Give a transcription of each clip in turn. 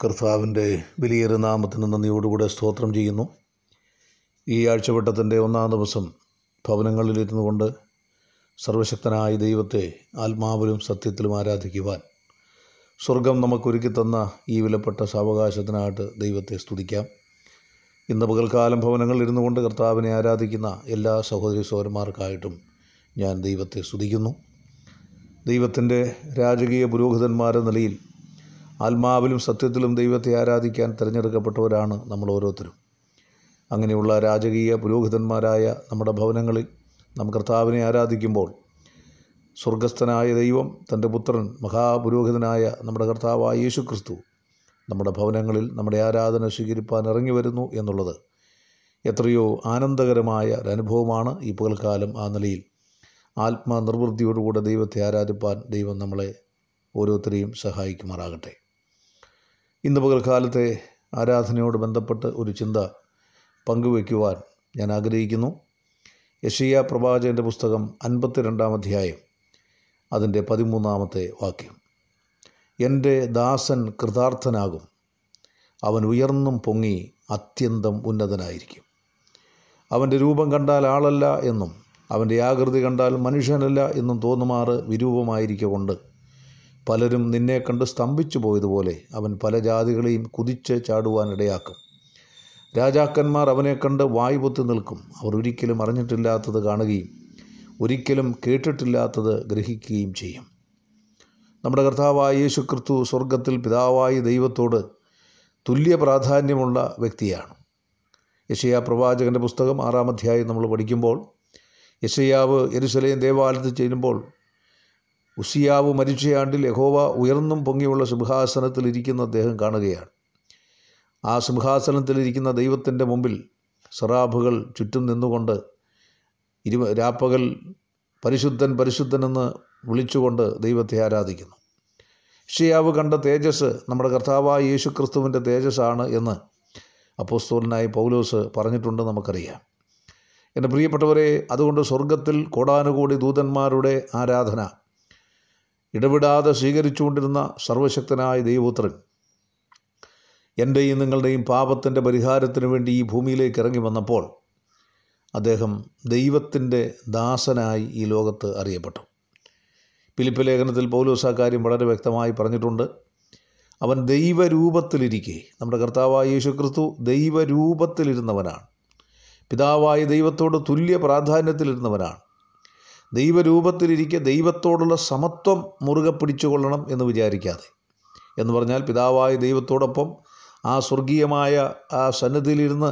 കർത്താവിന്റെ വലിയൊരു നാമത്തിന് നന്ദിയോടുകൂടെ സ്തോത്രം ചെയ്യുന്നു. ഈ ആഴ്ചവട്ടത്തിന്റെ ഒന്നാം ദിവസം ഭവനങ്ങളിലിരുന്നു കൊണ്ട് സർവശക്തനായ ദൈവത്തെ ആത്മാവിലും സത്യത്തിലും ആരാധിക്കുവാൻ സ്വർഗം നമുക്കൊരുക്കി തന്ന ഈ വിലപ്പെട്ട സാവകാശത്തിനായിട്ട് ദൈവത്തെ സ്തുതിക്കാം. ഇന്ന് പകൽക്കാലം ഭവനങ്ങളിൽ ഇരുന്നു കൊണ്ട് കർത്താവിനെ ആരാധിക്കുന്ന എല്ലാ സഹോദരി സഹോദരന്മാർക്കായിട്ടും ഞാൻ ദൈവത്തെ സ്തുതിക്കുന്നു. ദൈവത്തിന്റെ രാജകീയ പുരോഹിതന്മാരെ നിലയിൽ ആത്മാവിലും സത്യത്തിലും ദൈവത്തെ ആരാധിക്കാൻ തിരഞ്ഞെടുക്കപ്പെട്ടവരാണ് നമ്മൾ ഓരോരുത്തരും. അങ്ങനെയുള്ള രാജകീയ പുരോഹിതന്മാരായ നമ്മുടെ ഭവനങ്ങളിൽ നാം കർത്താവിനെ ആരാധിക്കുമ്പോൾ സ്വർഗസ്ഥനായ ദൈവം തന്റെ പുത്രൻ മഹാപുരോഹിതനായ നമ്മുടെ കർത്താവായ യേശു ക്രിസ്തു നമ്മുടെ ഭവനങ്ങളിൽ നമ്മുടെ ആരാധന സ്വീകരിപ്പാൻ ഇറങ്ങി വരുന്നു എന്നുള്ളത് എത്രയോ ആനന്ദകരമായ ഒരു അനുഭവമാണ് ഈ പകൽക്കാലം ആ നിലയിൽ. ആത്മനിർവൃത്തിയോടുകൂടെ ദൈവത്തെ ആരാധിപ്പാൻ ദൈവം നമ്മളെ ഓരോരുത്തരെയും സഹായിക്കുമാറാകട്ടെ. ഇന്ന് പകൽക്കാലത്തെ ആരാധനയോട് ബന്ധപ്പെട്ട് ഒരു ചിന്ത പങ്കുവയ്ക്കുവാൻ ഞാൻ ആഗ്രഹിക്കുന്നു. യഷിയ പ്രവാചകന്റെ പുസ്തകം അൻപത്തി രണ്ടാം അധ്യായം അതിന്റെ പതിമൂന്നാമത്തെ വാക്യം. എന്റെ ദാസൻ കൃതാർത്ഥനാകും അവൻ ഉയർന്നും പൊങ്ങി അത്യന്തം ഉന്നതനായിരിക്കും. അവന്റെ രൂപം കണ്ടാൽ ആളല്ല എന്നും അവന്റെ ആകൃതി കണ്ടാൽ മനുഷ്യനല്ല എന്നും തോന്നുമാറ് വിരൂപമായിരിക്കൊണ്ട് പലരും നിന്നെ കണ്ട് സ്തംഭിച്ചു പോയതുപോലെ അവൻ പല ജാതികളെയും കുതിച്ച് ചാടുവാനിടയാക്കും രാജാക്കന്മാർ അവനെ കണ്ട് വായുപൊത്തി നിൽക്കും. അവർ ഒരിക്കലും അറിഞ്ഞിട്ടില്ലാത്തത് കാണുകയും ഒരിക്കലും കേട്ടിട്ടില്ലാത്തത് ഗ്രഹിക്കുകയും ചെയ്യും. നമ്മുടെ കർത്താവായ യേശു ക്രിസ്തു സ്വർഗത്തിൽ പിതാവായ ദൈവത്തോട് തുല്യ പ്രാധാന്യമുള്ള വ്യക്തിയാണ്. യശയാ പ്രവാചകന്റെ പുസ്തകം ആറാം അധ്യായം നമ്മൾ പഠിക്കുമ്പോൾ യശയാവ് യെരുസലേം ദേവാലയത്തിൽ ചെല്ലുമ്പോൾ ഉസിയാവ് മരിച്ചയാണ്ടിൽ യഹോവ ഉയർന്നും പൊങ്ങിയുള്ള സിംഹാസനത്തിൽ ഇരിക്കുന്ന അദ്ദേഹം കാണുകയാണ്. ആ സിംഹാസനത്തിലിരിക്കുന്ന ദൈവത്തിന്റെ മുമ്പിൽ സറാബുകൾ ചുറ്റും നിന്നുകൊണ്ട് ഇരുവ രാപ്പകൽ പരിശുദ്ധൻ പരിശുദ്ധനെന്ന് വിളിച്ചുകൊണ്ട് ദൈവത്തെ ആരാധിക്കുന്നു. ഷിയാവ് കണ്ട തേജസ് നമ്മുടെ കർത്താവായ യേശു ക്രിസ്തുവിന്റെ തേജസ്സാണ് എന്ന് അപ്പോസ്തോലനായി പൗലോസ് പറഞ്ഞിട്ടുണ്ട് നമുക്കറിയാം. എന്റെ പ്രിയപ്പെട്ടവരെ അതുകൊണ്ട് സ്വർഗത്തിൽ കോടാനുകൂടി ദൂതന്മാരുടെ ആരാധന ഇടപെടാതെ സ്വീകരിച്ചുകൊണ്ടിരുന്ന സർവശക്തനായ ദൈവപുത്രൻ എന്റെയും നിങ്ങളുടെയും പാപത്തിന്റെ പരിഹാരത്തിന് വേണ്ടി ഈ ഭൂമിയിലേക്ക് ഇറങ്ങി വന്നപ്പോൾ അദ്ദേഹം ദൈവത്തിന്റെ ദാസനായി ഈ ലോകത്ത് അറിയപ്പെട്ടു. പിലിപ്പ് ലേഖനത്തിൽ പൗലോസ് ആ കാര്യം വളരെ വ്യക്തമായി പറഞ്ഞിട്ടുണ്ട്. അവൻ ദൈവരൂപത്തിലിരിക്കെ നമ്മുടെ കർത്താവായ യേശു ക്രിസ്തു ദൈവരൂപത്തിലിരുന്നവനാണ്. പിതാവായ ദൈവത്തോട് തുല്യ പ്രാധാന്യത്തിലിരുന്നവനാണ്. ദൈവരൂപത്തിലിരിക്കെ ദൈവത്തോടുള്ള സമത്വം മുറുകെ പിടിച്ചുകൊള്ളണം എന്ന് വിചാരിക്കാതെ. എന്ന് പറഞ്ഞാൽ പിതാവായ ദൈവത്തോടൊപ്പം ആ സ്വർഗീയമായ ആ സന്നിധിയിലിരുന്ന്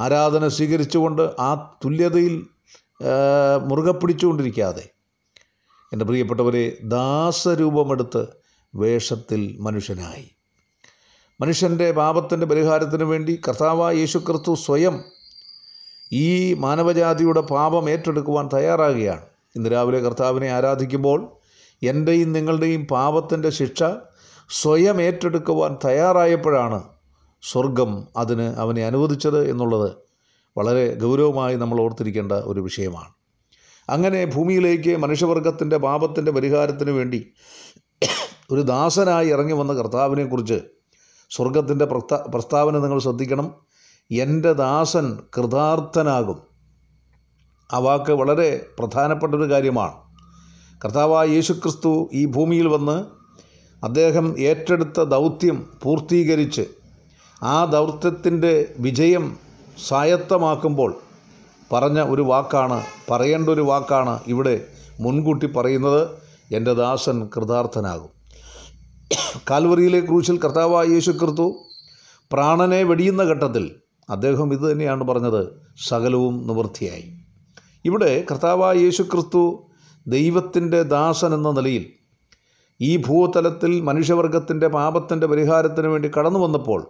ആരാധന സ്വീകരിച്ചുകൊണ്ട് ആ തുല്യതയിൽ മുറുകെ പിടിച്ചുകൊണ്ടിരിക്കാതെ. എന്റെ പ്രിയപ്പെട്ടവരെ ദാസരൂപമെടുത്ത് വേഷത്തിൽ മനുഷ്യനായി. മനുഷ്യന്റെ പാപത്തിന്റെ പരിഹാരത്തിന് വേണ്ടി കർത്താവായ യേശു ക്രിസ്തു സ്വയം ഈ മാനവജാതിയുടെ പാപം ഏറ്റെടുക്കുവാൻ തയ്യാറാകുകയാണ്. ഇന്ന് രാവിലെ കർത്താവിനെ ആരാധിക്കുമ്പോൾ എന്റെയും നിങ്ങളുടെയും പാപത്തിന്റെ ശിക്ഷ സ്വയം ഏറ്റെടുക്കുവാൻ തയ്യാറായപ്പോഴാണ് സ്വർഗം അതിന് അവനെ അനുവദിച്ചത് എന്നുള്ളത് വളരെ ഗൗരവമായി നമ്മൾ ഓർത്തിരിക്കേണ്ട ഒരു വിഷയമാണ്. അങ്ങനെ ഭൂമിയിലേക്ക് മനുഷ്യവർഗത്തിന്റെ പാപത്തിന്റെ പരിഹാരത്തിന് വേണ്ടി ഒരു ദാസനായി ഇറങ്ങി വന്ന കർത്താവിനെക്കുറിച്ച് സ്വർഗത്തിന്റെ പ്രസ്താ പ്രസ്താവന നിങ്ങൾ ശ്രദ്ധിക്കണം. എന്റെ ദാസൻ കൃതാർത്ഥനാകും. ആ വാക്ക് വളരെ പ്രധാനപ്പെട്ട ഒരു കാര്യമാണ്. കർത്താവായ യേശുക്രിസ്തു ഈ ഭൂമിയിൽ വന്ന് അദ്ദേഹം ഏറ്റെടുത്ത ദൗത്യം പൂർത്തീകരിച്ച് ആ ദൗത്യത്തിന്റെ വിജയം സ്വായത്തമാക്കുമ്പോൾ പറഞ്ഞ ഒരു വാക്കാണ് പറയേണ്ട ഒരു വാക്കാണ് ഇവിടെ മുൻകൂട്ടി പറയുന്നത്. എന്റെ ദാസൻ കൃതാർത്ഥനാകും. കാൽവറിയിലെ ക്രൂശിൽ കർത്താവായ യേശു ക്രിസ്തു പ്രാണനെ വെടിയുന്ന ഘട്ടത്തിൽ അദ്ദേഹം ഇത് തന്നെയാണ് പറഞ്ഞത് സകലവും നിവൃത്തിയായി. ഇവിടെ കർത്താവായ യേശു ക്രിസ്തു ദൈവത്തിന്റെ ദാസൻ എന്ന നിലയിൽ ഈ ഭൂതലത്തിൽ മനുഷ്യവർഗത്തിന്റെ പാപത്തിന്റെ പരിഹാരത്തിന് വേണ്ടി കടന്നു വന്നപ്പോൾ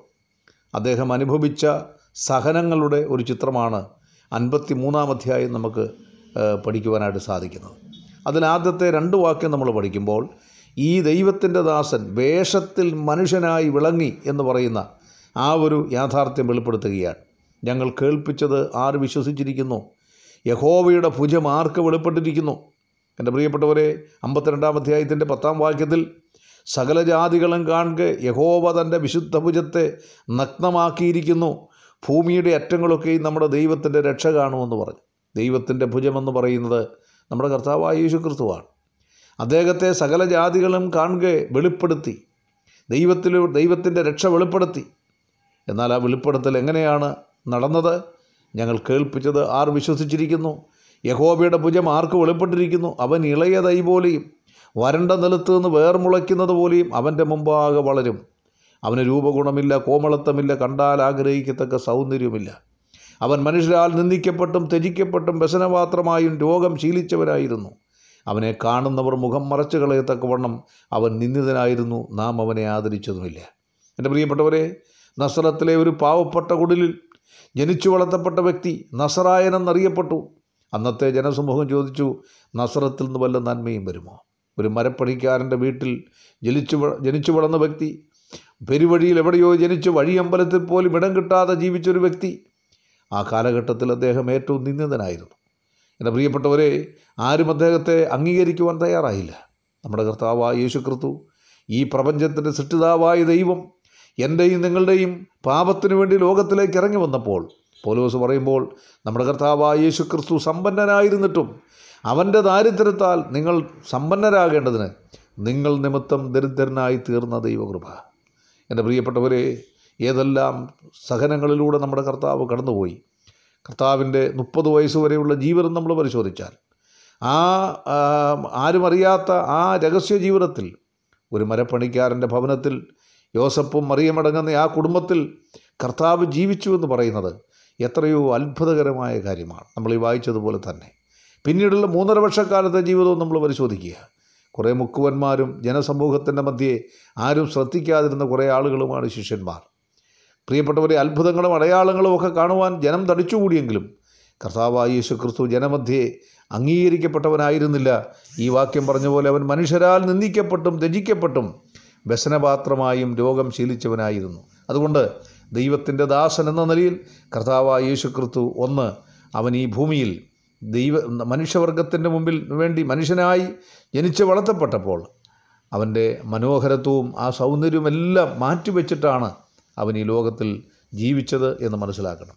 അദ്ദേഹം അനുഭവിച്ച സഹനങ്ങളുടെ ഒരു ചിത്രമാണ് അൻപത്തി മൂന്നാം അധ്യായം നമുക്ക് പഠിക്കുവാനായിട്ട് സാധിക്കുന്നത്. അതിലാദ്യത്തെ രണ്ട് വാക്യം നമ്മൾ പഠിക്കുമ്പോൾ ഈ ദൈവത്തിന്റെ ദാസൻ വേഷത്തിൽ മനുഷ്യനായി വിളങ്ങി എന്ന് പറയുന്ന ആ ഒരു യാഥാർത്ഥ്യം വെളിപ്പെടുത്തുകയാണ്. ഞങ്ങൾ കേൾപ്പിച്ചത് ആര് വിശ്വസിച്ചിരിക്കുന്നു? യഹോവയുടെ ഭുജം ആർക്ക് വെളിപ്പെട്ടിരിക്കുന്നു? എന്റെ പ്രിയപ്പെട്ടവരെ അമ്പത്തിരണ്ടാം അധ്യായത്തിന്റെ പത്താം വാക്യത്തിൽ സകല ജാതികളും കാണുക യഹോവ തന്റെ വിശുദ്ധ ഭുജത്തെ നഗ്നമാക്കിയിരിക്കുന്നു. ഭൂമിയുടെ അറ്റങ്ങളൊക്കെയും നമ്മുടെ ദൈവത്തിന്റെ രക്ഷ കാണുമെന്ന് പറഞ്ഞു. ദൈവത്തിന്റെ ഭുജമെന്ന് പറയുന്നത് നമ്മുടെ കർത്താവായ യേശു ക്രിസ്തുവാണ് അദ്ദേഹത്തെ സകല ജാതികളും കാണുക വെളിപ്പെടുത്തി. ദൈവത്തിൽ ദൈവത്തിന്റെ രക്ഷ വെളിപ്പെടുത്തി. എന്നാൽ ആ വെളിപ്പെടുത്തൽ എങ്ങനെയാണ് നടന്നത്? ഞങ്ങൾ കേൾപ്പിച്ചത് ആർ വിശ്വസിച്ചിരിക്കുന്നു. യഹോബയുടെ ഭുജം ആർക്ക് വെളിപ്പെട്ടിരിക്കുന്നു? അവൻ ഇളയ തൈ പോലെയും വരണ്ട നിലത്ത് നിന്ന് വേർ മുളയ്ക്കുന്നത് പോലെയും അവന്റെ മുമ്പാകെ വളരും. അവന് രൂപഗുണമില്ല കോമളത്വമില്ല കണ്ടാൽ ആഗ്രഹിക്കത്തക്ക സൗന്ദര്യമില്ല അവൻ മനുഷ്യരാൽ നിന്ദിക്കപ്പെട്ടും ത്യജിക്കപ്പെട്ടും വ്യസനപാത്രമായും രോഗം ശീലിച്ചവനായിരുന്നു. അവനെ കാണുന്നവർ മുഖം മറച്ചു കളയത്തക്കവണ്ണം അവൻ നിന്ദിതനായിരുന്നു. നാം അവനെ ആദരിച്ചതുമില്ല. എന്റെ പ്രിയപ്പെട്ടവരെ നസ്രത്തിലെ ഒരു പാവപ്പെട്ട കുടിലിൽ ജനിച്ചു വളർത്തപ്പെട്ട വ്യക്തി നസറായനെന്നറിയപ്പെട്ടു. അന്നത്തെ ജനസമൂഹം ചോദിച്ചു നസറത്തിൽ നിന്ന് വല്ല നന്മയും വരുമോ? ഒരു മരപ്പണിക്കാരന്റെ വീട്ടിൽ ജനിച്ചു ജനിച്ചു വളർന്ന വ്യക്തി പെരുവഴിയിൽ എവിടെയോ ജനിച്ച് വഴിയമ്പലത്തിൽ പോലും ഇടം കിട്ടാതെ ജീവിച്ചൊരു വ്യക്തി. ആ കാലഘട്ടത്തിൽ അദ്ദേഹം ഏറ്റവും നിന്ദിതനായിരുന്നു എന്റെ പ്രിയപ്പെട്ടവരെ ആരും അദ്ദേഹത്തെ അംഗീകരിക്കുവാൻ തയ്യാറായില്ല. നമ്മുടെ കർത്താവായ യേശു ക്രിസ്തു ഈ പ്രപഞ്ചത്തിന്റെ സൃഷ്ടിതാവായ ദൈവം എന്റെയും നിങ്ങളുടെയും പാപത്തിന് വേണ്ടി ലോകത്തിലേക്ക് ഇറങ്ങി വന്നപ്പോൾ പോലോസ് പറയുമ്പോൾ നമ്മുടെ കർത്താവായ യേശു ക്രിസ്തു സമ്പന്നനായിരുന്നിട്ടും അവന്റെ ദാരിദ്ര്യത്താൽ നിങ്ങൾ സമ്പന്നരാകേണ്ടതിന് നിങ്ങൾ നിമിത്തം ദരിദ്രനായി തീർന്ന ദൈവകൃപ. എന്റെ പ്രിയപ്പെട്ടവരെ ഏതെല്ലാം സഹനങ്ങളിലൂടെ നമ്മുടെ കർത്താവ് കടന്നുപോയി. കർത്താവിന്റെ മുപ്പത് വയസ്സ് വരെയുള്ള ജീവിതം നമ്മൾ പരിശോധിച്ചാൽ ആ ആരും അറിയാത്ത ആ രഹസ്യ ജീവിതത്തിൽ ഒരു മരപ്പണിക്കാരന്റെ ഭവനത്തിൽ യോസപ്പും മറിയമടങ്ങുന്ന ആ കുടുംബത്തിൽ കർത്താവ് ജീവിച്ചു എന്ന് പറയുന്നത് എത്രയോ അത്ഭുതകരമായ കാര്യമാണ്. നമ്മൾ ഈ വായിച്ചതുപോലെ തന്നെ. പിന്നീടുള്ള മൂന്നര വർഷക്കാലത്തെ ജീവിതവും നമ്മൾ പരിശോധിക്കുക. കുറേ മുക്കുവന്മാരും ജനസമൂഹത്തിന്റെ മധ്യേ ആരും ശ്രദ്ധിക്കാതിരുന്ന കുറേ ആളുകളുമാണ് ശിഷ്യന്മാർ. പ്രിയപ്പെട്ടവരെ അത്ഭുതങ്ങളും അടയാളങ്ങളും ഒക്കെ കാണുവാൻ ജനം തടിച്ചുകൂടിയെങ്കിലും കർത്താവായ യേശു ക്രിസ്തു ജനമധ്യേ അംഗീകരിക്കപ്പെട്ടവനായിരുന്നില്ല. ഈ വാക്യം പറഞ്ഞ പോലെ അവൻ മനുഷ്യരാൽ നിന്ദിക്കപ്പെട്ടും ത്യജിക്കപ്പെട്ടും വ്യസനപാത്രമായും രോഗം ശീലിച്ചവനായിരുന്നു. അതുകൊണ്ട് ദൈവത്തിന്റെ ദാസൻ എന്ന നിലയിൽ കർത്താവായ യേശു ക്രിസ്തു ഒന്ന് അവൻ ഈ ഭൂമിയിൽ ദൈവ മനുഷ്യവർഗത്തിന്റെ മുമ്പിൽ വേണ്ടി മനുഷ്യനായി ജനിച്ച് വളർത്തപ്പെട്ടപ്പോൾ അവന്റെ മനോഹരത്വവും ആ സൗന്ദര്യവും എല്ലാം മാറ്റിവെച്ചിട്ടാണ് അവൻ ഈ ലോകത്തിൽ ജീവിച്ചത് എന്ന് മനസ്സിലാക്കണം.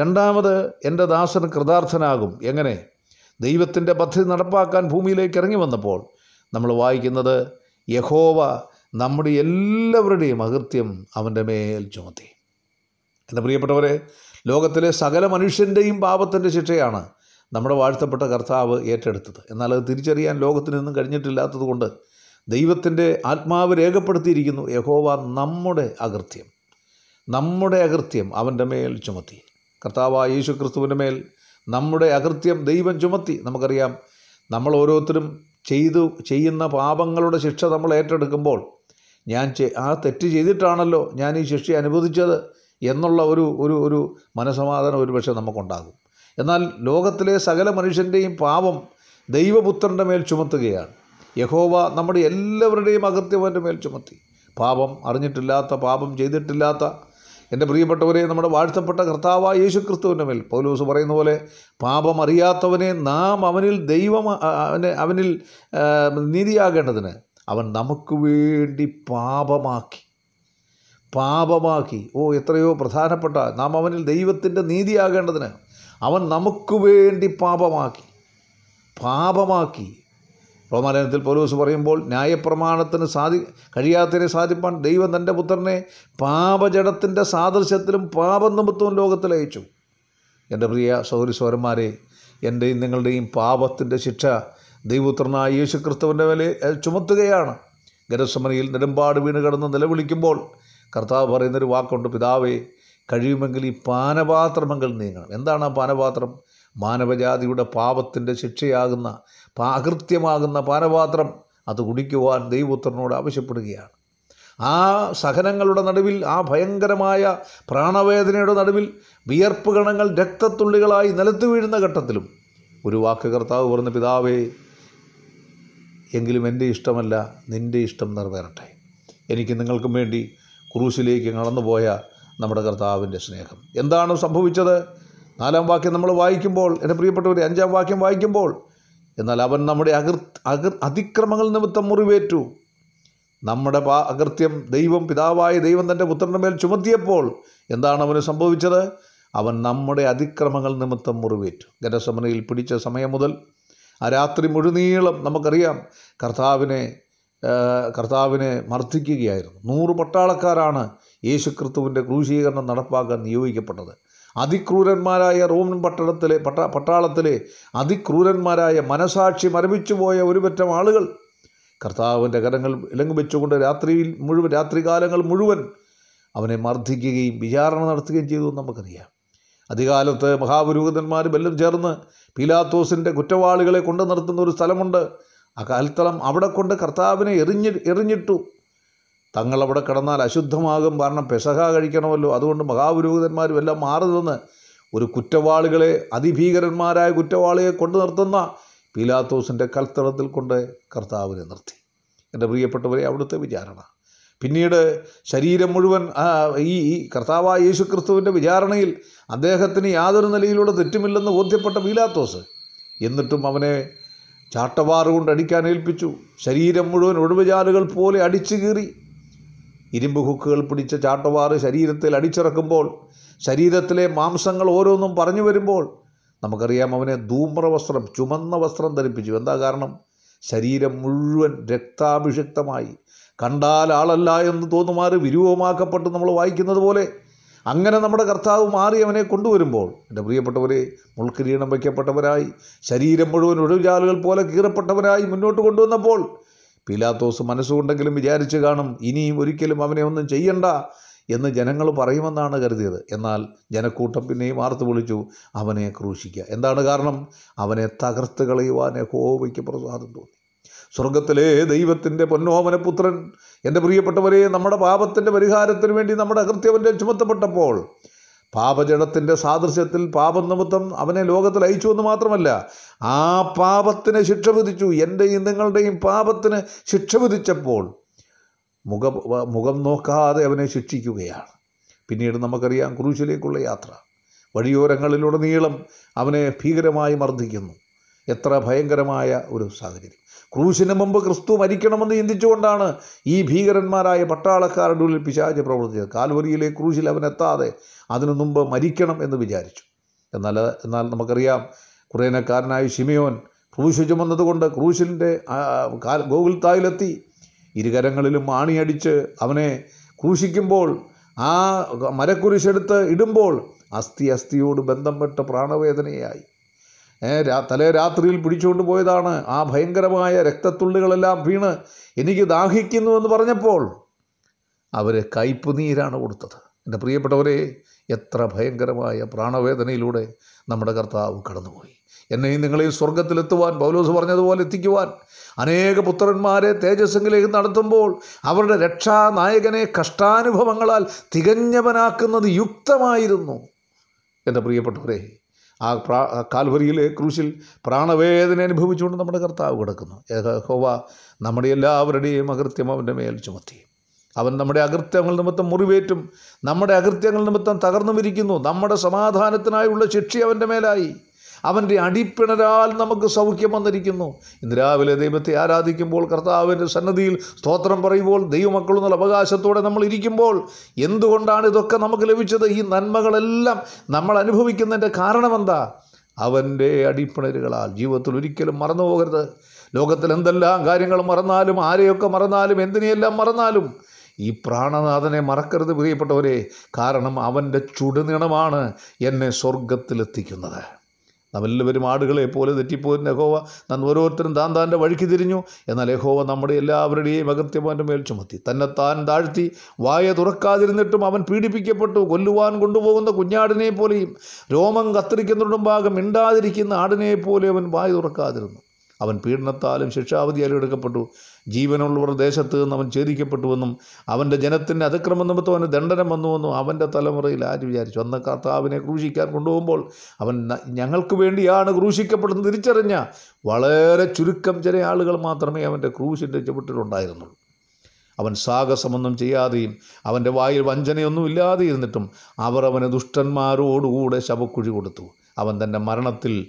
രണ്ടാമത് എന്റെ ദാസൻ കൃതാർത്ഥനാകും. എങ്ങനെ? ദൈവത്തിന്റെ പദ്ധതി നടപ്പാക്കാൻ ഭൂമിയിലേക്ക് ഇറങ്ങി വന്നപ്പോൾ നമ്മൾ വായിക്കുന്നത് യഹോവ നമ്മുടെ എല്ലാവരുടെയും അകൃത്യം അവന്റെ മേൽ ചുമത്തി. എന്റെ പ്രിയപ്പെട്ടവരെ ലോകത്തിലെ സകല മനുഷ്യന്റെയും പാപത്തിന്റെ ശിക്ഷയാണ് നമ്മുടെ വാഴ്ത്തപ്പെട്ട കർത്താവ് ഏറ്റെടുത്തത്. എന്നാൽ അത് തിരിച്ചറിയാൻ ലോകത്തിനൊന്നും കഴിഞ്ഞിട്ടില്ലാത്തത് കൊണ്ട് ദൈവത്തിന്റെ ആത്മാവ് രേഖപ്പെടുത്തിയിരിക്കുന്നു യഹോവ നമ്മുടെ അകൃത്യം. നമ്മുടെ അകൃത്യം അവന്റെ മേൽ ചുമത്തി. കർത്താവായ യേശു ക്രിസ്തുവിന്റെ മേൽ നമ്മുടെ അകൃത്യം ദൈവം ചുമത്തി. നമുക്കറിയാം നമ്മൾ ഓരോരുത്തരും ചെയ്തു ചെയ്യുന്ന പാപങ്ങളുടെ ശിക്ഷ നമ്മൾ ഏറ്റെടുക്കുമ്പോൾ ഞാൻ ആ തെറ്റ് ചെയ്തിട്ടാണല്ലോ ഞാൻ ഈ ശിക്ഷ അനുവദിച്ചത് എന്നുള്ള ഒരു ഒരു ഒരു മനസമാധാനം ഒരുപക്ഷെ നമുക്കുണ്ടാകും. എന്നാൽ ലോകത്തിലെ സകല മനുഷ്യന്റെയും പാപം ദൈവപുത്രന്റെ മേൽ ചുമത്തുകയാണ്. യഹോവ നമ്മുടെ എല്ലാവരുടെയും അകൃത്യം അവന്റെ മേൽ ചുമത്തി. പാപം അറിഞ്ഞിട്ടില്ലാത്ത പാപം ചെയ്തിട്ടില്ലാത്ത എന്റെ പ്രിയപ്പെട്ടവരെ നമ്മുടെ വാഴ്ത്തപ്പെട്ട കർത്താവായ യേശു ക്രിസ്തുവിന്റെ മേൽ പൗലൂസ് പറയുന്ന പോലെ പാപം അറിയാത്തവനെ നാം അവനിൽ ദൈവം അവനെ അവനിൽ നീതിയാകേണ്ടതിന് അവൻ നമുക്ക് വേണ്ടി പാപമാക്കി. പാപമാക്കി. ഓ എത്രയോ പ്രധാനപ്പെട്ട നാം അവനിൽ ദൈവത്തിന്റെ നീതിയാകേണ്ടതിന് അവൻ നമുക്ക് വേണ്ടി പാപമാക്കി. പാപമാക്കി. റോമാലയനത്തിൽ പൗലോസ് പറയുമ്പോൾ ന്യായപ്രമാണത്തിന് സാധി കഴിയാത്തതിനെ സാധിപ്പാൻ ദൈവം തന്റെ പുത്രനെ പാപജടത്തിന്റെ സാദൃശ്യത്തിലും പാപനിമിത്തവും ലോകത്തിൽ അയച്ചു. എന്റെ പ്രിയ സൗരി സൗരന്മാരെ എന്റെയും നിങ്ങളുടെയും പാപത്തിന്റെ ശിക്ഷ ദൈവപുത്രനായ യേശു ക്രിസ്തുവിന്റെ മേലെ ചുമത്തുകയാണ്. ഗരസമനയിൽ നെടുമ്പാട് വീണ് കിടന്ന് നിലവിളിക്കുമ്പോൾ കർത്താവ് പറയുന്നൊരു വാക്കുണ്ട് പിതാവേ കഴിയുമെങ്കിൽ ഈ പാനപാത്രമെങ്കിൽ നീങ്ങണം. എന്താണ് ആ പാനപാത്രം? മാനവജാതിയുടെ പാപത്തിന്റെ ശിക്ഷയാകുന്ന പാകൃത്യമാകുന്ന പാനപാത്രം. അത് കുടിക്കുവാൻ ദൈവപുത്രനോട് ആവശ്യപ്പെടുകയാണ്. ആ സഹനങ്ങളുടെ നടുവിൽ ആ ഭയങ്കരമായ പ്രാണവേദനയുടെ നടുവിൽ വിയർപ്പ് കണങ്ങൾ രക്തത്തുള്ളികളായി നിലത്ത് വീഴുന്ന ഘട്ടത്തിലും ഒരു വാക്ക് കർത്താവ് പറഞ്ഞ പിതാവേ എങ്കിലും എന്റെ ഇഷ്ടമല്ല നിന്റെ ഇഷ്ടം നിറവേറട്ടെ. എനിക്ക് നിങ്ങൾക്കും വേണ്ടി ക്രൂശിലേക്ക് കടന്നുപോയ നമ്മുടെ കർത്താവിന്റെ സ്നേഹം. എന്താണ് സംഭവിച്ചത്? നാലാം വാക്യം നമ്മൾ വായിക്കുമ്പോൾ എന്റെ പ്രിയപ്പെട്ടവരെ അഞ്ചാം വാക്യം വായിക്കുമ്പോൾ എന്നാൽ അവൻ നമ്മുടെ അകൃ അകൃ അതിക്രമങ്ങൾ നിമിത്തം മുറിവേറ്റു. നമ്മുടെ പാ അകൃത്യം ദൈവം പിതാവായ ദൈവം തന്റെ പുത്രന്റെ മേൽ ചുമത്തിയപ്പോൾ എന്താണ് അവന് സംഭവിച്ചത്? അവൻ നമ്മുടെ അതിക്രമങ്ങൾ നിമിത്തം മുറിവേറ്റു. ഗരസമനയിൽ പിടിച്ച സമയം മുതൽ ആ രാത്രി മുഴുനീളം നമുക്കറിയാം കർത്താവിനെ കർത്താവിനെ മർദ്ദിക്കുകയായിരുന്നു. നൂറ് പട്ടാളക്കാരാണ് യേശു ക്രിസ്തുവിന്റെ ക്രൂശീകരണം നടപ്പാക്കാൻ നിയോഗിക്കപ്പെട്ടത്. അതിക്രൂരന്മാരായ റോമൻ പട്ടണത്തിലെ പട്ട പട്ടാളത്തിലെ അതിക്രൂരന്മാരായ മനസാക്ഷി മരവിച്ചു പോയ ഒരു പറ്റം ആളുകൾ കർത്താവിന്റെ കരങ്ങൾ ഇലങ്ങു വെച്ചുകൊണ്ട് രാത്രിയിൽ മുഴുവൻ രാത്രികാലങ്ങൾ മുഴുവൻ അവനെ മർദ്ദിക്കുകയും വിചാരണ നടത്തുകയും ചെയ്തു നമുക്കറിയാം. അധികാലത്ത് മഹാപുരോഹിതന്മാർ എല്ലാം ചേർന്ന് പീലാത്തോസിന്റെ കുറ്റവാളികളെ കൊണ്ടു നിർത്തുന്ന ഒരു സ്ഥലമുണ്ട്. ആ കാൽത്തളം അവിടെ കൊണ്ട് കർത്താവിനെ എറിഞ്ഞ് എറിഞ്ഞിട്ടു. തങ്ങൾ അവിടെ കിടന്നാൽ അശുദ്ധമാകും. കാരണം പെസഹ കഴിക്കണമല്ലോ. അതുകൊണ്ട് മഹാപുരോഹിതന്മാരും എല്ലാം മാറി നിന്ന് ഒരു കുറ്റവാളികളെ അതിഭീകരന്മാരായ കുറ്റവാളിയെ കൊണ്ടു നിർത്തുന്ന പീലാത്തോസിന്റെ കൽത്തളത്തിൽ കൊണ്ട് കർത്താവിനെ നിർത്തി. എന്റെ പ്രിയപ്പെട്ടവരെ അവിടുത്തെ വിചാരണ. പിന്നീട് ശരീരം മുഴുവൻ ഈ കർത്താവായ യേശു ക്രിസ്തുവിന്റെ വിചാരണയിൽ അദ്ദേഹത്തിന് യാതൊരു നിലയിലുള്ള തെറ്റുമില്ലെന്ന് ബോധ്യപ്പെട്ട പീലാത്തോസ്. എന്നിട്ടും അവനെ ചാട്ടവാറ് കൊണ്ട് അടിക്കാൻ ഏൽപ്പിച്ചു. ശരീരം മുഴുവൻ ഒഴിവുചാലുകൾ പോലെ അടിച്ചു കീറി. ഇരുമ്പ് ഹുക്കുകൾ പിടിച്ച ചാട്ടവാറ് ശരീരത്തിൽ അടിച്ചിറക്കുമ്പോൾ ശരീരത്തിലെ മാംസങ്ങൾ ഓരോന്നും പറഞ്ഞു വരുമ്പോൾ നമുക്കറിയാം അവനെ ധൂമ്ര വസ്ത്രം ചുമന്ന വസ്ത്രം ധരിപ്പിച്ചു. എന്താ കാരണം? ശരീരം മുഴുവൻ രക്താഭിഷിക്തമായി. കണ്ടാൽ ആളല്ല എന്ന് തോന്നുമാറ് വിരൂപമാക്കപ്പെട്ട് നമ്മൾ വായിക്കുന്നത് പോലെ. അങ്ങനെ നമ്മുടെ കർത്താവ് മാറി അവനെ കൊണ്ടുവരുമ്പോൾ എന്റെ പ്രിയപ്പെട്ടവരെ മുൾക്കിരീടം വയ്ക്കപ്പെട്ടവരായി ശരീരം മുഴുവൻ ഒഴിവുചാലുകൾ പോലെ കീറപ്പെട്ടവരായി മുന്നോട്ട് കൊണ്ടുവന്നപ്പോൾ പീലാത്തോസ് മനസ്സുകൊണ്ടെങ്കിലും വിചാരിച്ചു കാണും ഇനിയും ഒരിക്കലും അവനെ ഒന്നും ചെയ്യണ്ട എന്ന് ജനങ്ങൾ പറയുമെന്നാണ് കരുതിയത്. എന്നാൽ ജനക്കൂട്ടം പിന്നെയും ആർത്ത് വിളിച്ചു അവനെ ക്രൂശിക്കുക എന്താണ് കാരണം? അവനെ തകർത്ത് കളയുവാൻ ഹോവയ്ക്ക് പ്രസാദം തോന്നി. സ്വർഗത്തിലെ ദൈവത്തിന്റെ പൊന്നോമനപുത്രൻ. എന്റെ പ്രിയപ്പെട്ടവരെ നമ്മുടെ പാപത്തിന്റെ പരിഹാരത്തിന് വേണ്ടി നമ്മുടെ അകൃത്യവന്റെ ചുമത്തപ്പെട്ടപ്പോൾ പാപജടത്തിന്റെ സാദൃശ്യത്തിൽ പാപം നിമിത്തം അവനെ ലോകത്തിൽ അയച്ചു എന്ന് മാത്രമല്ല ആ പാപത്തിന് ശിക്ഷ വിധിച്ചു. എന്റെയും നിങ്ങളുടെയും പാപത്തിന് ശിക്ഷ വിധിച്ചപ്പോൾ മുഖം മുഖം നോക്കാതെ അവനെ ശിക്ഷിക്കുകയാണ്. പിന്നീട് നമുക്കറിയാം ക്രൂശിലേക്കുള്ള യാത്ര. വഴിയോരങ്ങളിലുടനീളം അവനെ ഭീകരമായി മർദ്ദിക്കുന്നു. എത്ര ഭയങ്കരമായ ഒരു സാഹചര്യം. ക്രൂശിന് മുമ്പ് ക്രിസ്തു മരിക്കണമെന്ന് ചിന്തിച്ചുകൊണ്ടാണ് ഈ ഭീകരന്മാരായ പട്ടാളക്കാരുടെ ഉള്ളിൽ പിശാച് പ്രവർത്തിച്ചത്. കാൽവരിയിലെ ക്രൂശിൽ അവൻ എത്താതെ അതിനു മുമ്പ് മരിക്കണം എന്ന് വിചാരിച്ചു. എന്നാൽ എന്നാൽ നമുക്കറിയാം കുറേനക്കാരനായ ഷിമിയോൻ ക്രൂശ് ചുമന്നതുകൊണ്ട് ക്രൂശിന്റെ ഗോകുൽത്തായിലെത്തി. ഇരുകരങ്ങളിലും ആണിയടിച്ച് അവനെ ക്രൂശിക്കുമ്പോൾ ആ മരക്കുരിശെടുത്ത് ഇടുമ്പോൾ അസ്ഥി അസ്ഥിയോട് ബന്ധപ്പെട്ട് പ്രാണവേദനയായി. തലേ രാത്രിയിൽ പിടിച്ചുകൊണ്ട് പോയതാണ്. ആ ഭയങ്കരമായ രക്തത്തുള്ളികളെല്ലാം വീണ് എനിക്ക് ദാഹിക്കുന്നു എന്ന് പറഞ്ഞപ്പോൾ അവർ കയ്പ് നീരാണ് കൊടുത്തത്. എന്റെ പ്രിയപ്പെട്ടവരെ എത്ര ഭയങ്കരമായ പ്രാണവേദനയിലൂടെ നമ്മുടെ കർത്താവ് കടന്നുപോയി. എന്നെയും നിങ്ങളെയും സ്വർഗത്തിലെത്തുവാൻ പൗലോസ് പറഞ്ഞതുപോലെ എത്തിക്കുവാൻ അനേക പുത്രന്മാരെ തേജസ്സെങ്കിലേക്ക് നടത്തുമ്പോൾ അവരുടെ രക്ഷാനായകനെ കഷ്ടാനുഭവങ്ങളാൽ തികഞ്ഞവനാക്കുന്നത് യുക്തമായിരുന്നു. എന്റെ പ്രിയപ്പെട്ടവരെ ആ പ്രാ കാൽവരിയിലെ ക്രൂശിൽ പ്രാണവേദന അനുഭവിച്ചുകൊണ്ട് നമ്മുടെ കർത്താവ് കിടക്കുന്നു. യഹോവ നമ്മുടെ എല്ലാവരുടെയും അകൃത്യം അവന്റെ മേൽ ചുമത്തി. അവൻ നമ്മുടെ അകൃത്യങ്ങൾ നിമിത്തം മുറിവേറ്റും നമ്മുടെ അകൃത്യങ്ങൾ നിമിത്തം തകർന്നുമിരിക്കുന്നു. നമ്മുടെ സമാധാനത്തിനായുള്ള ശിക്ഷി അവന്റെ മേലായി. അവന്റെ അടിപ്പിണരാൽ നമുക്ക് സൗഖ്യം വന്നിരിക്കുന്നു. ഇന്ന് രാവിലെ ദൈവത്തെ ആരാധിക്കുമ്പോൾ കർത്താവിന്റെ സന്നദ്ധിയിൽ സ്തോത്രം പറയുമ്പോൾ ദൈവമക്കളെന്നുള്ള അവകാശത്തോടെ നമ്മൾ ഇരിക്കുമ്പോൾ എന്തുകൊണ്ടാണ് ഇതൊക്കെ നമുക്ക് ലഭിച്ചത്? ഈ നന്മകളെല്ലാം നമ്മൾ അനുഭവിക്കുന്നതിന്റെ കാരണമെന്താ അവന്റെ അടിപ്പിണരുകളാൽ ജീവിതത്തിൽ ഒരിക്കലും മറന്നു പോകരുത്. ലോകത്തിൽ എന്തെല്ലാം കാര്യങ്ങൾ മറന്നാലും ആരെയൊക്കെ മറന്നാലും എന്തിനെയെല്ലാം മറന്നാലും ഈ പ്രാണനാഥനെ മറക്കരുത് പ്രിയപ്പെട്ടവരെ. കാരണം അവന്റെ ചുടുനിണമാണ് എന്നെ സ്വർഗത്തിലെത്തിക്കുന്നത് നാം എല്ലാവരും ആടുകളെ പോലെ തെറ്റിപ്പോയി യഹോവ നാം ഓരോരുത്തരും താൻ താന്റെ വഴിക്ക് തിരിഞ്ഞു. എന്നാൽ യഹോവ നമ്മുടെ എല്ലാവരുടെയും അകത്യം മേൽ ചുമത്തി. തന്നെ താൻ താഴ്ത്തി വായ തുറക്കാതിരുന്നിട്ടും അവൻ പീഡിപ്പിക്കപ്പെട്ടു. കൊല്ലുവാൻ കൊണ്ടുപോകുന്ന കുഞ്ഞാടിനെ പോലെയും രോമം കത്തിരിക്കുന്നതിനും ഭാഗം മിണ്ടാതിരിക്കുന്ന ആടിനെ പോലെ അവൻ വായ തുറക്കാതിരുന്നു. അവൻ പീഡനത്താലും ശിക്ഷാവധിയാലും എടുക്കപ്പെട്ടു. ജീവനുള്ളവർ ദേശത്ത് നിന്ന് അവൻ ഛേദിക്കപ്പെട്ടുവെന്നും അവന്റെ ജനത്തിന്റെ അതിക്രമം നിമിത്തം അവന് ദണ്ഡനം വന്നുവെന്നും അവന്റെ തലമുറയിൽ ആര് വിചാരിച്ചു? അന്ന് കർത്താവിനെ ക്രൂശിക്കാൻ കൊണ്ടുപോകുമ്പോൾ അവൻ ഞങ്ങൾക്ക് വേണ്ടിയാണ് ക്രൂശിക്കപ്പെടുന്നത് തിരിച്ചറിഞ്ഞ വളരെ ചുരുക്കം ചില ആളുകൾ മാത്രമേ അവന്റെ ക്രൂശിന്റെ ചുവട്ടിലുണ്ടായിരുന്നുള്ളൂ. അവൻ സാഹസമൊന്നും ചെയ്യാതെയും അവന്റെ വായിൽ വഞ്ചനയൊന്നും ഇല്ലാതെ ഇരുന്നിട്ടും അവർ അവന് ദുഷ്ടന്മാരോടുകൂടെ ശവക്കുഴി കൊടുത്തു. അവൻ തന്റെ മരണത്തിൽ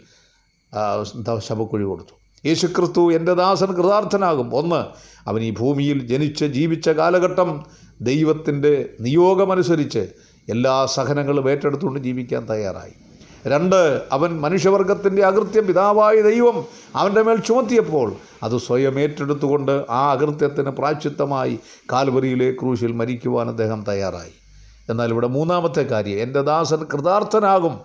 ശവക്കുഴി കൊടുത്തു. യേശുക്രിസ്തു എന്റെ ദാസൻ കൃതാർത്ഥനാകും. ഒന്ന് അവൻ ഈ ഭൂമിയിൽ ജനിച്ച് ജീവിച്ച കാലഘട്ടം ദൈവത്തിന്റെ നിയോഗമനുസരിച്ച് എല്ലാ സഹനങ്ങളും ഏറ്റെടുത്തുകൊണ്ട് ജീവിക്കാൻ തയ്യാറായി. രണ്ട് അവൻ മനുഷ്യവർഗത്തിന്റെ അകൃത്യം പിതാവായ ദൈവം അവന്റെ മേൽ ചുമത്തിയപ്പോൾ അത് സ്വയം ഏറ്റെടുത്തുകൊണ്ട് ആ അകൃത്യത്തിന് പ്രാശ്ചിത്തമായി കാൽവരിയിലെ ക്രൂശിൽ മരിക്കുവാൻ അദ്ദേഹം തയ്യാറായി. എന്നാൽ ഇവിടെ മൂന്നാമത്തെ കാര്യം എന്റെ ദാസൻ കൃതാർത്ഥനാകും.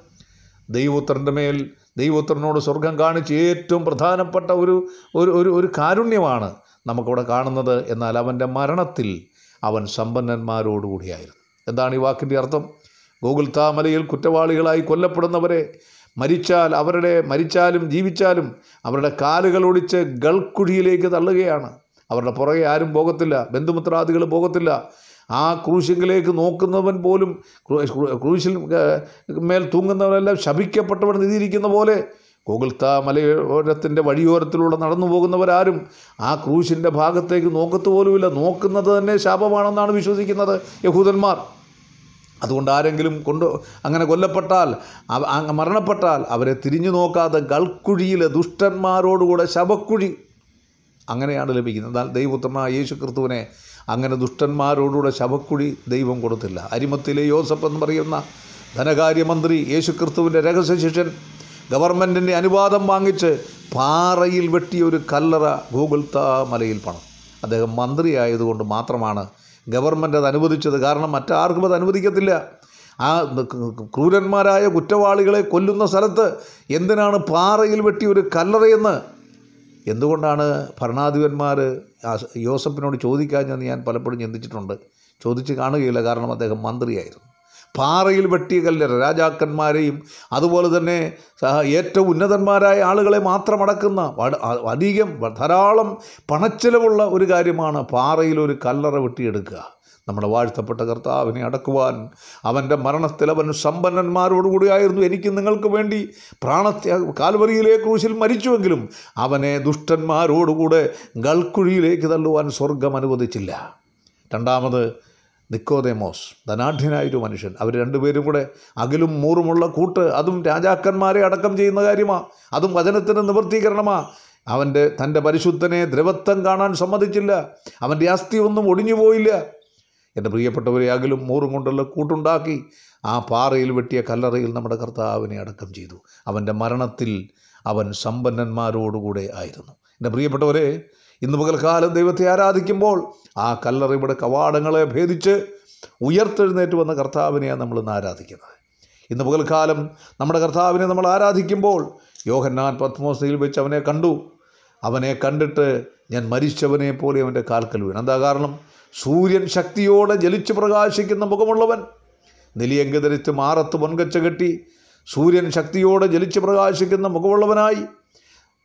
ദൈവോത്രന്റെ മേൽ ദൈവോത്രനോട് സ്വർഗം കാണിച്ച് ഏറ്റവും പ്രധാനപ്പെട്ട ഒരു ഒരു ഒരു ഒരു കാരുണ്യമാണ് നമുക്കവിടെ കാണുന്നത്. എന്നാൽ അവന്റെ മരണത്തിൽ അവൻ സമ്പന്നന്മാരോടുകൂടിയായിരുന്നു. എന്താണ് ഈ വാക്കിന്റെ അർത്ഥം? ഗൂഗിൾ താമലയിൽ കുറ്റവാളികളായി കൊല്ലപ്പെടുന്നവരെ മരിച്ചാൽ അവരുടെ മരിച്ചാലും ജീവിച്ചാലും അവരുടെ കാലുകൾ ഒടിച്ച് ഗൾക്കുഴിയിലേക്ക് തള്ളുകയാണ്. അവരുടെ പുറകെ ആരും പോകത്തില്ല ബന്ധുമിത്രാദികൾ പോകത്തില്ല. ആ ക്രൂശിങ്കിലേക്ക് നോക്കുന്നവൻ പോലും ക്രൂ- ക്രൂ- ക്രൂശിൽ മേൽ തൂങ്ങുന്നവരെല്ലാം ശപിക്കപ്പെട്ടവർ നിധിയിരിക്കുന്ന പോലെ ഗോകുൽത്ത മലയോരത്തിന്റെ വഴിയോരത്തിലൂടെ നടന്നു പോകുന്നവരാരും ആ ക്രൂശിന്റെ ഭാഗത്തേക്ക് നോക്കത്ത് പോലുമില്ല. നോക്കുന്നത് തന്നെ ശാപമാണെന്നാണ് വിശ്വസിക്കുന്നത് യഹൂദന്മാർ. അതുകൊണ്ട് ആരെങ്കിലും കൊണ്ട് അങ്ങനെ കൊല്ലപ്പെട്ടാൽ മരണപ്പെട്ടാൽ അവരെ തിരിഞ്ഞു നോക്കാതെ ഗൾക്കുഴിയിലെ ദുഷ്ടന്മാരോടുകൂടെ ശവക്കുഴി അങ്ങനെയാണ് ലഭിക്കുന്നത്. എന്നാൽ ദൈവപുത്രനായ യേശു ക്രിസ്തുവിനെ അങ്ങനെ ദുഷ്ടന്മാരോടുകൂടെ ശവക്കുഴി ദൈവം കൊടുത്തില്ല. അരിമത്തിലെ യോസഫ് എന്ന് പറയുന്ന ധനകാര്യമന്ത്രി യേശു ക്രിസ്തുവിന്റെ രഹസ്യ ശിഷ്യൻ ഗവൺമെന്റിന്റെ അനുവാദം വാങ്ങിച്ച് പാറയിൽ വെട്ടിയ ഒരു കല്ലറ ഗൂഗിൾത്ത മലയിൽ പണം. അദ്ദേഹം മന്ത്രിയായതുകൊണ്ട് മാത്രമാണ് ഗവൺമെന്റ് അത് അനുവദിച്ചത്. കാരണം മറ്റാർക്കും അത് അനുവദിക്കത്തില്ല. ആ ക്രൂരന്മാരായ കുറ്റവാളികളെ കൊല്ലുന്ന സ്ഥലത്ത് എന്തിനാണ് പാറയിൽ വെട്ടിയ ഒരു കല്ലറയെന്ന് എന്തുകൊണ്ടാണ് ഭരണാധിപന്മാർ യോസഫിനോട് ചോദിക്കാഞ്ഞെന്ന് ഞാൻ പലപ്പോഴും ചിന്തിച്ചിട്ടുണ്ട്. ചോദിച്ച് കാണുകയില്ല കാരണം അദ്ദേഹം മന്ത്രിയായിരുന്നു. പാറയിൽ വെട്ടിയ കല്ലര രാജാക്കന്മാരെയും അതുപോലെ തന്നെ ഏറ്റവും ഉന്നതന്മാരായ ആളുകളെ മാത്രം അടക്കുന്ന വട- അ- അധികം ധാരാളം പണച്ചിലവുള്ള ഒരു കാര്യമാണ് പാറയിൽ ഒരു കല്ലറ വെട്ടിയെടുക്കുക. നമ്മുടെ വാഴ്ത്തപ്പെട്ട കർത്താവിനെ അടക്കുവാൻ അവന്റെ മരണത്തിൽ അവൻ സമ്പന്നന്മാരോടുകൂടിയായിരുന്നു. എനിക്ക് നിങ്ങൾക്ക് വേണ്ടി പ്രാണത്യാ കാൽവറിയിലെ ക്രൂശിൽ മരിച്ചുവെങ്കിലും അവനെ ദുഷ്ടന്മാരോടുകൂടെ ഗൾക്കുഴിയിലേക്ക് തള്ളുവാൻ സ്വർഗം അനുവദിച്ചില്ല. രണ്ടാമത് നിക്കോദേമോസ് ധനാഢ്യനായൊരു മനുഷ്യൻ. അവർ രണ്ടുപേരും കൂടെ അകിലും മൂറുമുള്ള കൂട്ട് അതും രാജാക്കന്മാരെ അടക്കം ചെയ്യുന്ന കാര്യമാണ് അതും വചനത്തിന് നിവർത്തീകരണമാണ് അവന്റെ തന്റെ പരിശുദ്ധനെ ദ്രവത്വം കാണാൻ സമ്മതിച്ചില്ല. അവന്റെ അസ്ഥി ഒന്നും ഒടിഞ്ഞു പോയില്ല എന്റെ പ്രിയപ്പെട്ടവരെ അകലും മൂറും കൊണ്ടുള്ള കൂട്ടുണ്ടാക്കി ആ പാറയിൽ വെട്ടിയ കല്ലറയിൽ നമ്മുടെ കർത്താവിനെ അടക്കം ചെയ്തു. അവന്റെ മരണത്തിൽ അവൻ സമ്പന്നന്മാരോടുകൂടെ ആയിരുന്നു. എന്റെ പ്രിയപ്പെട്ടവരെ ഇന്ന് പകൽക്കാലം ദൈവത്തെ ആരാധിക്കുമ്പോൾ ആ കല്ലറയുടെ കവാടങ്ങളെ ഭേദിച്ച് ഉയർത്തെഴുന്നേറ്റ് വന്ന കർത്താവിനെയാണ് നമ്മൾ ഇന്ന് ആരാധിക്കുന്നത്. ഇന്ന് പകൽക്കാലം നമ്മുടെ കർത്താവിനെ നമ്മൾ ആരാധിക്കുമ്പോൾ യോഹന്നാൻ പത്മോസയിൽ വെച്ച് അവനെ കണ്ടു. അവനെ കണ്ടിട്ട് ഞാൻ മരിച്ചവനെ പോലെ അവന്റെ കാൽക്കൽ വീണു. എന്താ കാരണം? സൂര്യൻ ശക്തിയോടെ ജലിച്ച് പ്രകാശിക്കുന്ന മുഖമുള്ളവൻ. നിലിയങ്കി ധരിച്ച് മാറത്ത് പൊൻകച്ച കെട്ടി സൂര്യൻ ശക്തിയോടെ ജലിച്ച് പ്രകാശിക്കുന്ന മുഖമുള്ളവനായി.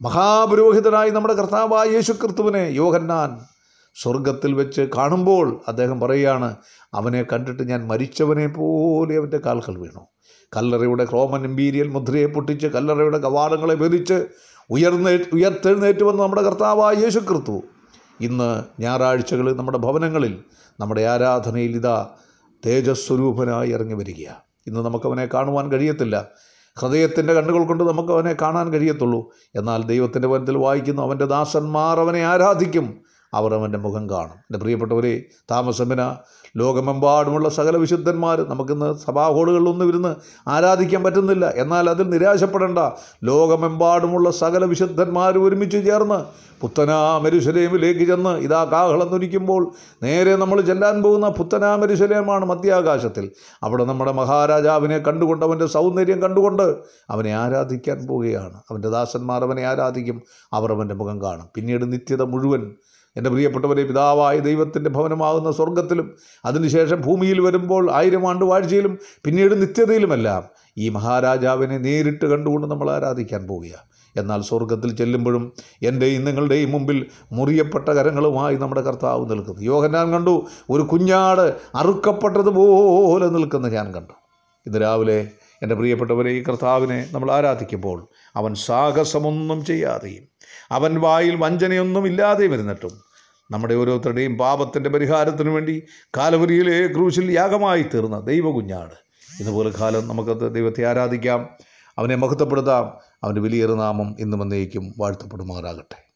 മഹാപുരോഹിതനായി നമ്മുടെ കർത്താവായ യേശു ക്രിസ്തുവിനെ യോഹന്നാൻ സ്വർഗത്തിൽ വെച്ച് കാണുമ്പോൾ അദ്ദേഹം പറയുകയാണ് അവനെ കണ്ടിട്ട് ഞാൻ മരിച്ചവനെ പോലെ അവന്റെ കാൽകൾ വീണു. കല്ലറയുടെ ക്രോമൻ ഇമ്പീരിയൽ മുദ്രയെ പൊട്ടിച്ച് കല്ലറയുടെ കവാടങ്ങളെ ഭേദിച്ച് ഉയർന്നേ ഉയർത്തെഴുന്നേറ്റ് വന്ന നമ്മുടെ കർത്താവായ യേശു ക്രിസ്തു ഇന്ന് ഞായറാഴ്ചകളിൽ നമ്മുടെ ഭവനങ്ങളിൽ നമ്മുടെ ആരാധനയിൽ ഇതാ തേജസ്വരൂപനായി ഇറങ്ങി വരികയാണ് ഇന്ന് നമുക്കവനെ കാണുവാൻ കഴിയത്തില്ല. ഹൃദയത്തിന്റെ കണ്ണുകൾ കൊണ്ട് നമുക്ക് അവനെ കാണാൻ കഴിയത്തുള്ളൂ. എന്നാൽ ദൈവത്തിന്റെ വനത്തിൽ വായിക്കുന്നു അവന്റെ ദാസന്മാർ അവനെ ആരാധിക്കും. അവർ അവന്റെ മുഖം കാണും. എന്റെ പ്രിയപ്പെട്ടവരെ താമസമിന ലോകമെമ്പാടുമുള്ള സകല വിശുദ്ധന്മാർ നമുക്കിന്ന് സഭാ ഹോളുകളിലൊന്നും ഇരുന്ന് ആരാധിക്കാൻ പറ്റുന്നില്ല. എന്നാൽ അതിൽ നിരാശപ്പെടേണ്ട ലോകമെമ്പാടുമുള്ള സകല വിശുദ്ധന്മാർ ഒരുമിച്ച് ചേർന്ന് പുത്തനാമരുശലേമിലേക്ക് ചെന്ന് ഇതാ കാഹളം തുനിക്കുമ്പോൾ നേരെ നമ്മൾ ചെല്ലാൻ പോകുന്ന പുത്തനാമരുശലേമാണ് മധ്യാകാശത്തിൽ. അവിടെ നമ്മുടെ മഹാരാജാവിനെ കണ്ടുകൊണ്ട് അവന്റെ സൗന്ദര്യം കണ്ടുകൊണ്ട് അവനെ ആരാധിക്കാൻ പോവുകയാണ്. അവന്റെ ദാസന്മാർ അവനെ ആരാധിക്കും അവർ അവന്റെ മുഖം കാണും. പിന്നീട് നിത്യത മുഴുവൻ എന്റെ പ്രിയപ്പെട്ടവരെ പിതാവായ ദൈവത്തിന്റെ ഭവനമാകുന്ന സ്വർഗത്തിലും അതിനുശേഷം ഭൂമിയിൽ വരുമ്പോൾ ആയിരം ആണ്ട് വാഴ്ചയിലും പിന്നീട് നിത്യതയിലുമെല്ലാം ഈ മഹാരാജാവിനെ നേരിട്ട് കണ്ടുകൊണ്ട് നമ്മൾ ആരാധിക്കാൻ പോവുകയാണ്. എന്നാൽ സ്വർഗത്തിൽ ചെല്ലുമ്പോഴും എന്റെയും നിങ്ങളുടെയും മുമ്പിൽ മുറിയപ്പെട്ട കരങ്ങളുമായി നമ്മുടെ കർത്താവ് നിൽക്കുന്നു. യോഹന്നാൻ കണ്ടു ഒരു കുഞ്ഞാട് അറുക്കപ്പെട്ടതുപോലെ നിൽക്കുന്ന ഞാൻ കണ്ടു. ഇന്ന് രാവിലെ എന്റെ പ്രിയപ്പെട്ടവരെ ഈ കർത്താവിനെ നമ്മൾ ആരാധിക്കുമ്പോൾ അവൻ സാഹസമൊന്നും ചെയ്യാതെയും അവൻ വായിൽ വഞ്ചനയൊന്നും ഇല്ലാതെയും ഇരുന്നിട്ടും നമ്മുടെ ഓരോരുത്തരുടെയും പാപത്തിന്റെ പരിഹാരത്തിനു വേണ്ടി കാലവരിയിലെ ക്രൂശിൽ യാഗമായി തീർന്ന ദൈവകുഞ്ഞാണ് ഇതുപോലെ കാലം നമുക്ക് ദൈവത്തെ ആരാധിക്കാം അവനെ മഹത്വപ്പെടുത്താം അവന്റെ വലിയൊരു നാമം ഇന്നും എന്നേക്കും വാഴ്ത്തപ്പെടുമാറാകട്ടെ.